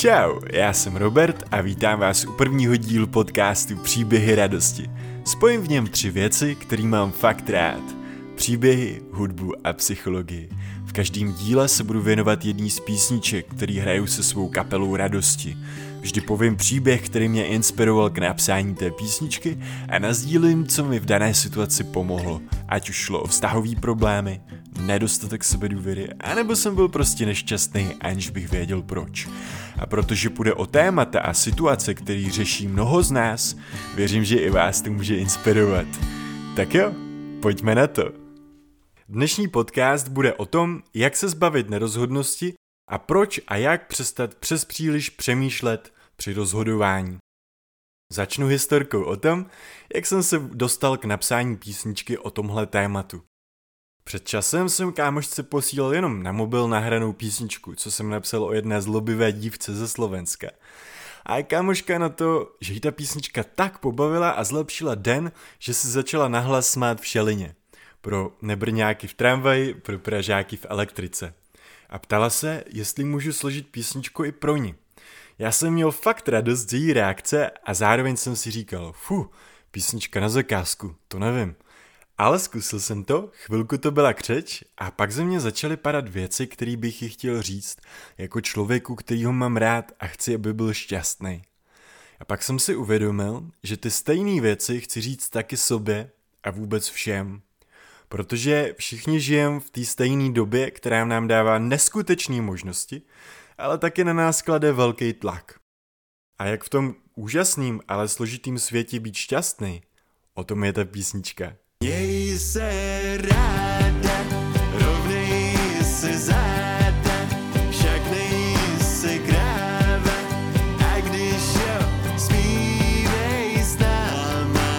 Čau, já jsem Robert a vítám vás u prvního dílu podcastu Příběhy radosti. Spojím v něm tři věci, které mám fakt rád. Příběhy, hudbu a psychologii. V každém díle se budu věnovat jedný z písniček, který hraju se svou kapelou radosti. Vždy povím příběh, který mě inspiroval k napsání té písničky a nazdílím, co mi v dané situaci pomohlo. Ať už šlo o vztahové problémy, nedostatek sebedůvěry, anebo jsem byl prostě nešťastný, aniž bych věděl proč. A protože půjde o témata a situace, který řeší mnoho z nás, věřím, že i vás to může inspirovat. Tak jo, pojďme na to. Dnešní podcast bude o tom, jak se zbavit nerozhodnosti a proč a jak přestat přes příliš přemýšlet při rozhodování. Začnu historkou o tom, jak jsem se dostal k napsání písničky o tomhle tématu. Před časem jsem kámošce posílal jenom na mobil nahranou písničku, co jsem napsal o jedné zlobivé dívce ze Slovenska. A kámoška na to, že jí ta písnička tak pobavila a zlepšila den, že se začala nahlas smát v šelině. Pro nebrňáky v tramvaji, pro pražáky v elektrice. A ptala se, jestli můžu složit písničku i pro ní. Já jsem měl fakt radost z její reakce a zároveň jsem si říkal, fu, písnička na zakázku, to nevím. Ale zkusil jsem to, chvilku to byla křeč a pak ze mě začaly padat věci, které bych ji chtěl říct, jako člověku, který ho mám rád a chci, aby byl šťastný. A pak jsem si uvědomil, že ty stejné věci chci říct taky sobě a vůbec všem. Protože všichni žijeme v té stejné době, která nám dává neskutečné možnosti, ale taky na nás klade velký tlak. A jak v tom úžasným, ale složitým světě být šťastný, o tom je ta písnička. Měj se ráda, rovnej se záda, však nejsi kráva, a když jo, zpívej s náma.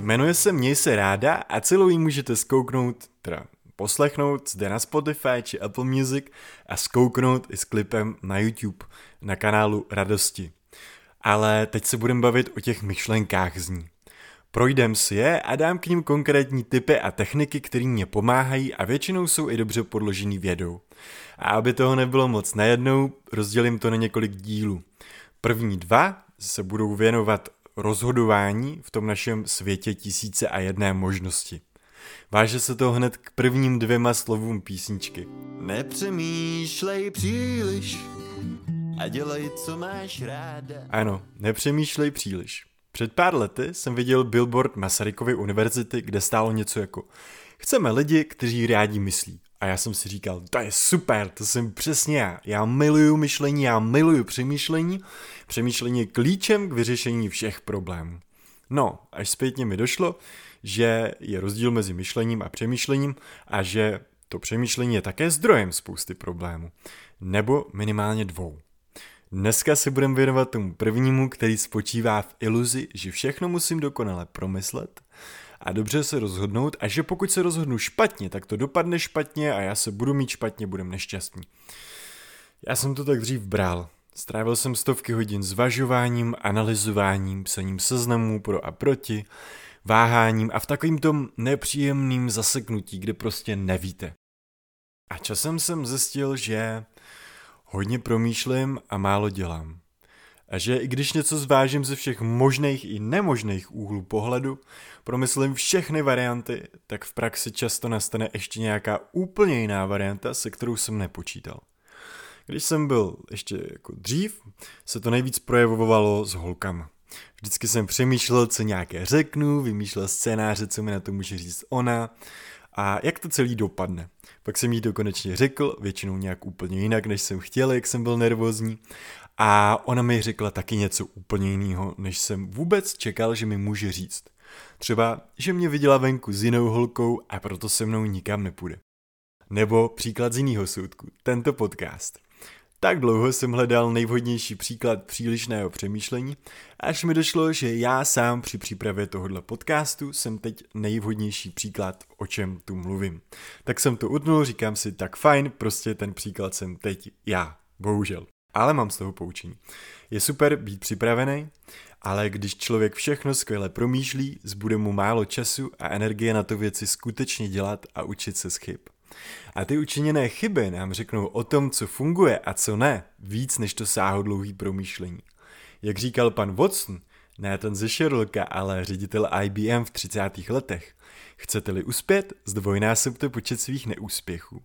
Jmenuje se Měj se ráda a celou ji můžete zkouknout, teda poslechnout zde na Spotify či Apple Music a zkouknout i s klipem na YouTube na kanálu Radosti. Ale teď se budeme bavit o těch myšlenkách z ní. Projdem si je a dám k ním konkrétní typy a techniky, které mě pomáhají a většinou jsou i dobře podložený vědou. A aby toho nebylo moc najednou, rozdělím to na několik dílů. První dva se budou věnovat rozhodování v tom našem světě tisíce a jedné možnosti. Váže se to hned k prvním dvěma slovům písničky. Nepřemýšlej příliš a dělej, co máš ráda. Ano, nepřemýšlej příliš. Před pár lety jsem viděl billboard Masarykovy univerzity, kde stálo něco jako Chceme lidi, kteří rádi myslí. A já jsem si říkal, to je super, to jsem přesně já. Já miluju myšlení, já miluju přemýšlení. Přemýšlení je klíčem k vyřešení všech problémů. No, až zpětně mi došlo, že je rozdíl mezi myšlením a přemýšlením a že to přemýšlení je také zdrojem spousty problémů. Nebo minimálně dvou. Dneska se budeme věnovat tomu prvnímu, který spočívá v iluzi, že všechno musím dokonale promyslet a dobře se rozhodnout a že pokud se rozhodnu špatně, tak to dopadne špatně a já se budu mít špatně, budem nešťastný. Já jsem to tak dřív bral. Strávil jsem stovky hodin zvažováním, analyzováním, psaním seznamů pro a proti, váháním a v takovým tom nepříjemným zaseknutí, kde prostě nevíte. A časem jsem zjistil, že hodně promýšlím a málo dělám. A že i když něco zvážím ze všech možných i nemožných úhlů pohledu, promyslím všechny varianty, tak v praxi často nastane ještě nějaká úplně jiná varianta, se kterou jsem nepočítal. Když jsem byl ještě jako dřív, se to nejvíc projevovalo s holkama. Vždycky jsem přemýšlel, co nějaké řeknu, vymýšlel scénáře, co mi na to může říct ona a jak to celý dopadne. Pak jsem jí to konečně řekl, většinou nějak úplně jinak, než jsem chtěl, jak jsem byl nervózní. A ona mi řekla taky něco úplně jiného, než jsem vůbec čekal, že mi může říct. Třeba, že mě viděla venku s jinou holkou a proto se mnou nikam nepůjde. Nebo příklad z jiného soudku, tento podcast. Tak dlouho jsem hledal nejvhodnější příklad přílišného přemýšlení, až mi došlo, že já sám při přípravě tohohle podcastu jsem teď nejvhodnější příklad, o čem tu mluvím. Tak jsem to utnul, říkám si, tak fajn, prostě ten příklad jsem teď já, bohužel. Ale mám z toho poučení. Je super být připravený, ale když člověk všechno skvěle promýšlí, zbude mu málo času a energie na to věci skutečně dělat a učit se z chyb. A ty učiněné chyby nám řeknou o tom, co funguje a co ne, víc než to sáhodlouhý promýšlení. Jak říkal pan Watson, ne ten ze Sherlocka, ale ředitel IBM v 30. letech, chcete-li uspět, zdvojnásobte počet svých neúspěchů.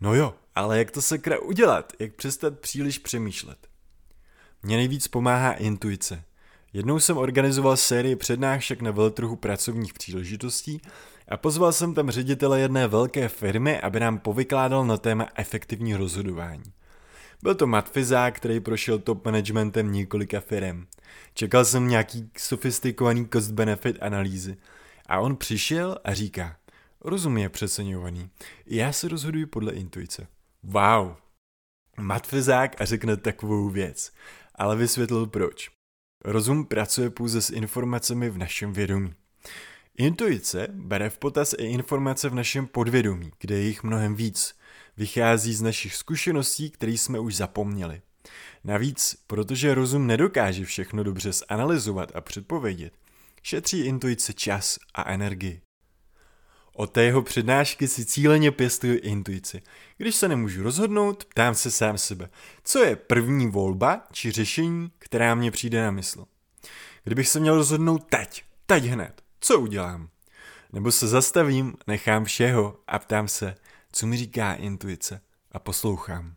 No jo, ale jak to sakra udělat? Jak přestat příliš přemýšlet? Mně nejvíc pomáhá intuice. Jednou jsem organizoval sérii přednášek na veltrhu pracovních příležitostí a pozval jsem tam ředitele jedné velké firmy, aby nám povykládal na téma efektivní rozhodování. Byl to matfizák, který prošel top managementem několika firm. Čekal jsem nějaký sofistikovaný cost-benefit analýzy. A on přišel a říká, rozum je přeceňovaný. Já se rozhoduji podle intuice. Wow. Matfizák a řekne takovou věc. Ale vysvětlil proč. Rozum pracuje pouze s informacemi v našem vědomí. Intuice bere v potaz i informace v našem podvědomí, kde je jich mnohem víc. Vychází z našich zkušeností, které jsme už zapomněli. Navíc, protože rozum nedokáže všechno dobře zanalizovat a předpovědět, šetří intuice čas a energii. Od té jeho přednášky si cíleně pěstuju intuici. Když se nemůžu rozhodnout, ptám se sám sebe, co je první volba či řešení, která mě přijde na mysl. Kdybych se měl rozhodnout teď, teď hned, co udělám? Nebo se zastavím, nechám všeho a ptám se, co mi říká intuice a poslouchám.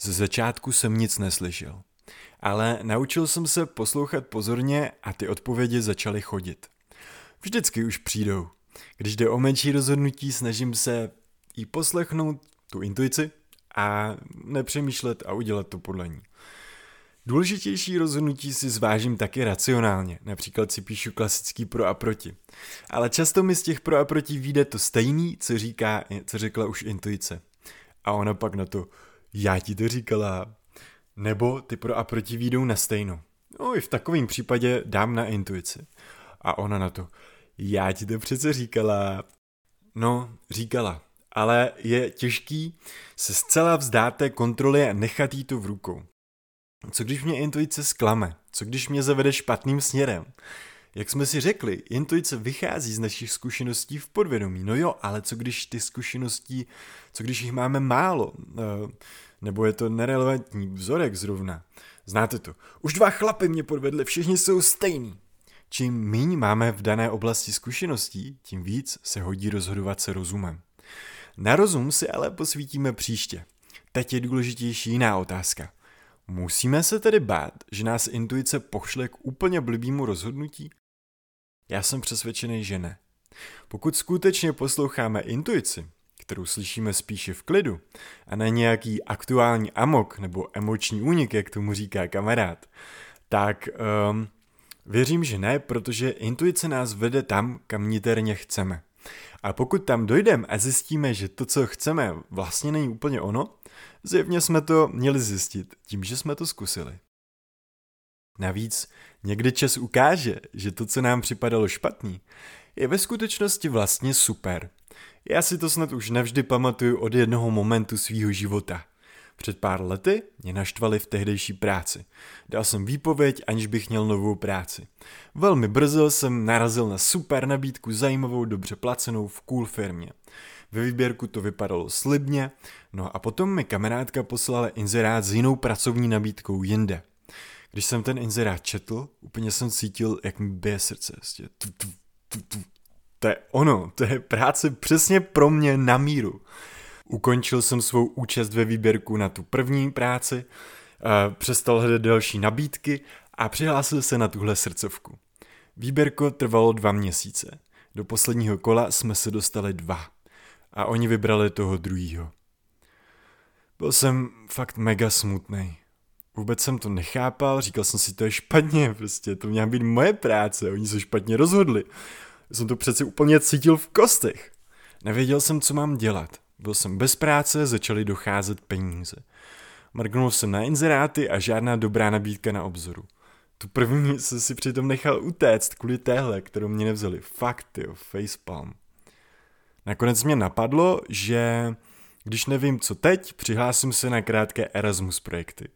Ze začátku jsem nic neslyšel, ale naučil jsem se poslouchat pozorně a ty odpovědi začaly chodit. Vždycky už přijdou. Když jde o menší rozhodnutí, snažím se jí poslechnout, tu intuici, a nepřemýšlet a udělat to podle ní. Důležitější rozhodnutí si zvážím taky racionálně, například si píšu klasický pro a proti. Ale často mi z těch pro a proti vyjde to stejný, co, říká, co řekla už intuice. A ona pak na to, já ti to říkala. Nebo ty pro a proti výjdou na stejno. No i v takovém případě dám na intuici. A ona na to, já ti to přece říkala. No, říkala. Ale je těžký se zcela vzdát té kontroly a nechat jí to v rukou. Co když mě intuice zklame? Co když mě zavede špatným směrem? Jak jsme si řekli, intuice vychází z našich zkušeností v podvědomí. No jo, ale co když ty zkušenosti, co když jich máme málo? Eh, nebo je to nerelevantní vzorek zrovna? Znáte to. Už dva chlapy mě podvedli, všichni jsou stejní. Čím míň máme v dané oblasti zkušeností, tím víc se hodí rozhodovat se rozumem. Na rozum si ale posvítíme příště. Teď je důležitější jiná otázka. Musíme se tedy bát, že nás intuice pošle k úplně blbýmu rozhodnutí? Já jsem přesvědčený, že ne. Pokud skutečně posloucháme intuici, kterou slyšíme spíše v klidu, a ne nějaký aktuální amok nebo emoční únik, jak tomu říká kamarád, tak um, věřím, že ne, protože intuice nás vede tam, kam niterně chceme. A pokud tam dojdeme a zjistíme, že to, co chceme, vlastně není úplně ono, zjevně jsme to měli zjistit tím, že jsme to zkusili. Navíc někdy čas ukáže, že to, co nám připadalo špatný, je ve skutečnosti vlastně super. Já si to snad už navždy pamatuju od jednoho momentu svýho života. Před pár lety mě naštvali v tehdejší práci. Dal jsem výpověď, aniž bych měl novou práci. Velmi brzo jsem narazil na super nabídku zajímavou, dobře placenou v cool firmě. Ve výběrku to vypadalo slibně, no a potom mi kamarádka poslala inzerát s jinou pracovní nabídkou jinde. Když jsem ten inzerát četl, úplně jsem cítil, jak mi bije srdce. Vlastně. To je ono, to je práce přesně pro mě na míru. Ukončil jsem svou účast ve výběrku na tu první práci, přestal hledat další nabídky a přihlásil se na tuhle srdcovku. Výběrko trvalo dva měsíce. Do posledního kola jsme se dostali dva. A oni vybrali toho druhýho. Byl jsem fakt mega smutný. Vůbec jsem to nechápal, říkal jsem si, to je špatně, prostě to měla být moje práce, oni se špatně rozhodli. Jsem to přeci úplně cítil v kostech. Nevěděl jsem, co mám dělat. Byl jsem bez práce, začaly docházet peníze. Mrknul jsem na inzeráty a žádná dobrá nabídka na obzoru. Tu první jsem si přitom nechal utéct kvůli téhle, kterou mě nevzali. Fakt, jo, facepalm. Nakonec mě napadlo, že když nevím, co teď, přihlásím se na krátké Erasmus projekty.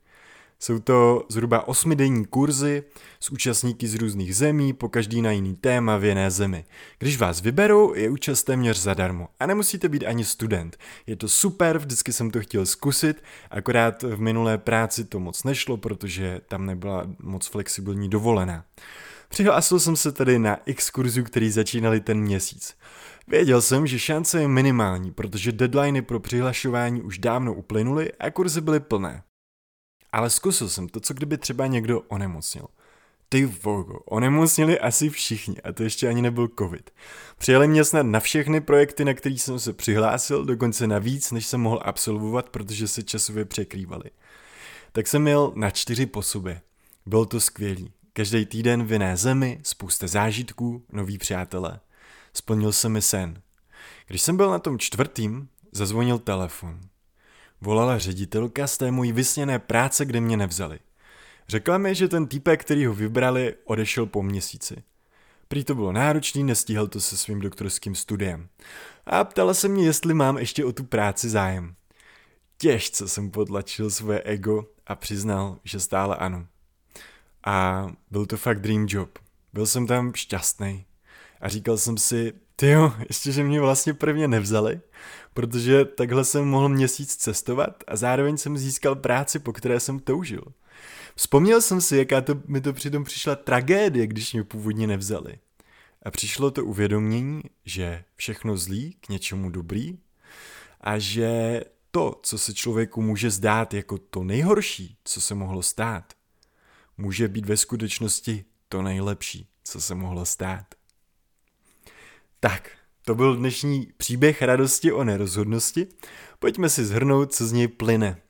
Jsou to zhruba osmidenní kurzy s účastníky z různých zemí, po každý na jiný téma v jiné zemi. Když vás vyberou, je účast téměř zadarmo a nemusíte být ani student. Je to super, vždycky jsem to chtěl zkusit, akorát v minulé práci to moc nešlo, protože tam nebyla moc flexibilní dovolená. Přihlásil jsem se tedy na x kurzů, který začínali ten měsíc. Věděl jsem, že šance je minimální, protože deadliny pro přihlašování už dávno uplynuly a kurzy byly plné. Ale zkusil jsem to, co kdyby třeba někdo onemocnil. Ty vogo, onemocnili asi všichni a to ještě ani nebyl covid. Přijeli mě snad na všechny projekty, na který jsem se přihlásil, dokonce na víc, než jsem mohl absolvovat, protože se časově překrývali. Tak jsem měl na čtyři po sobě. Bylo to skvělý. Každý týden v jiné zemi, spousta zážitků, noví přátelé. Splnil se mi sen. Když jsem byl na tom čtvrtým, zazvonil telefon. Volala ředitelka z té mojí vysněné práce, kde mě nevzali. Řekla mi, že ten týpek, který ho vybrali, odešel po měsíci. Prý to bylo náročný, nestíhal to se svým doktorským studiem. A ptala se mě, jestli mám ještě o tu práci zájem. Těžce jsem potlačil svoje ego a přiznal, že stále ano. A byl to fakt dream job. Byl jsem tam šťastný. A říkal jsem si, tyjo, ještě, že mě vlastně prvně nevzali, protože takhle jsem mohl měsíc cestovat a zároveň jsem získal práci, po které jsem toužil. Vzpomněl jsem si, jaká to, mi to přitom přišla tragédie, když mě původně nevzali. A přišlo to uvědomění, že všechno zlý k něčemu dobrý a že to, co se člověku může zdát jako to nejhorší, co se mohlo stát, může být ve skutečnosti to nejlepší, co se mohlo stát. Tak, to byl dnešní příběh radosti o nerozhodnosti. Pojďme si zhrnout, co z něj plyne.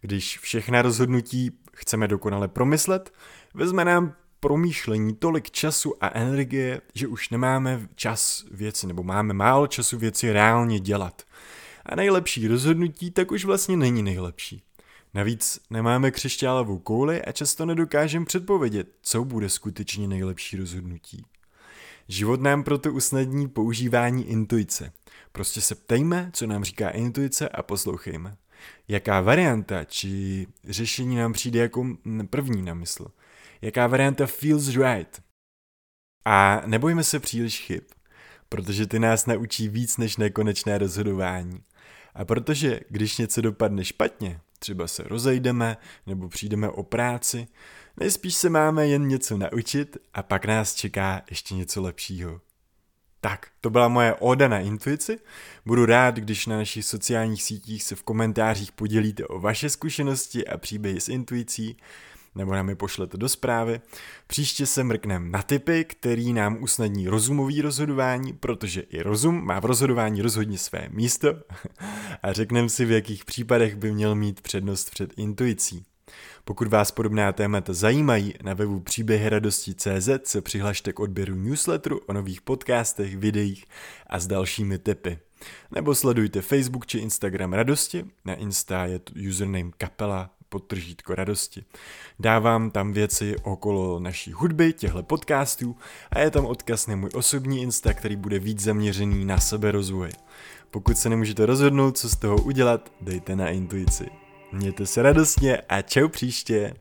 Když všechna rozhodnutí chceme dokonale promyslet, vezme nám promýšlení tolik času a energie, že už nemáme čas věci, nebo máme málo času věci reálně dělat. A nejlepší rozhodnutí tak už vlastně není nejlepší. Navíc nemáme křišťálovou kouli a často nedokážeme předpovědět, co bude skutečně nejlepší rozhodnutí. Život nám proto usnadní používání intuice. Prostě se ptejme, co nám říká intuice a poslouchejme. Jaká varianta či řešení nám přijde jako první na mysl? Jaká varianta feels right? A nebojme se příliš chyb, protože ty nás naučí víc než nekonečné rozhodování. A protože když něco dopadne špatně, třeba se rozejdeme nebo přijdeme o práci, nejspíš se máme jen něco naučit a pak nás čeká ještě něco lepšího. Tak, to byla moje oda na intuici. Budu rád, když na našich sociálních sítích se v komentářích podělíte o vaše zkušenosti a příběhy s intuicí, nebo nám je pošlete do zprávy. Příště se mrknem na typy, který nám usnadní rozumový rozhodování, protože i rozum má v rozhodování rozhodně své místo a řekneme si, v jakých případech by měl mít přednost před intuicí. Pokud vás podobná témata zajímají, na webu příběhy radosti.cz se přihlašte k odběru newsletteru o nových podcastech, videích a s dalšími tipy. Nebo sledujte Facebook či Instagram Radosti, na Insta je username kapela podtržítko radosti. Dávám tam věci okolo naší hudby, těchto podcastů a je tam odkaz na můj osobní Insta, který bude víc zaměřený na sebe rozvoj. Pokud se nemůžete rozhodnout, co z toho udělat, dejte na intuici. Mějte se radostně a čau příště.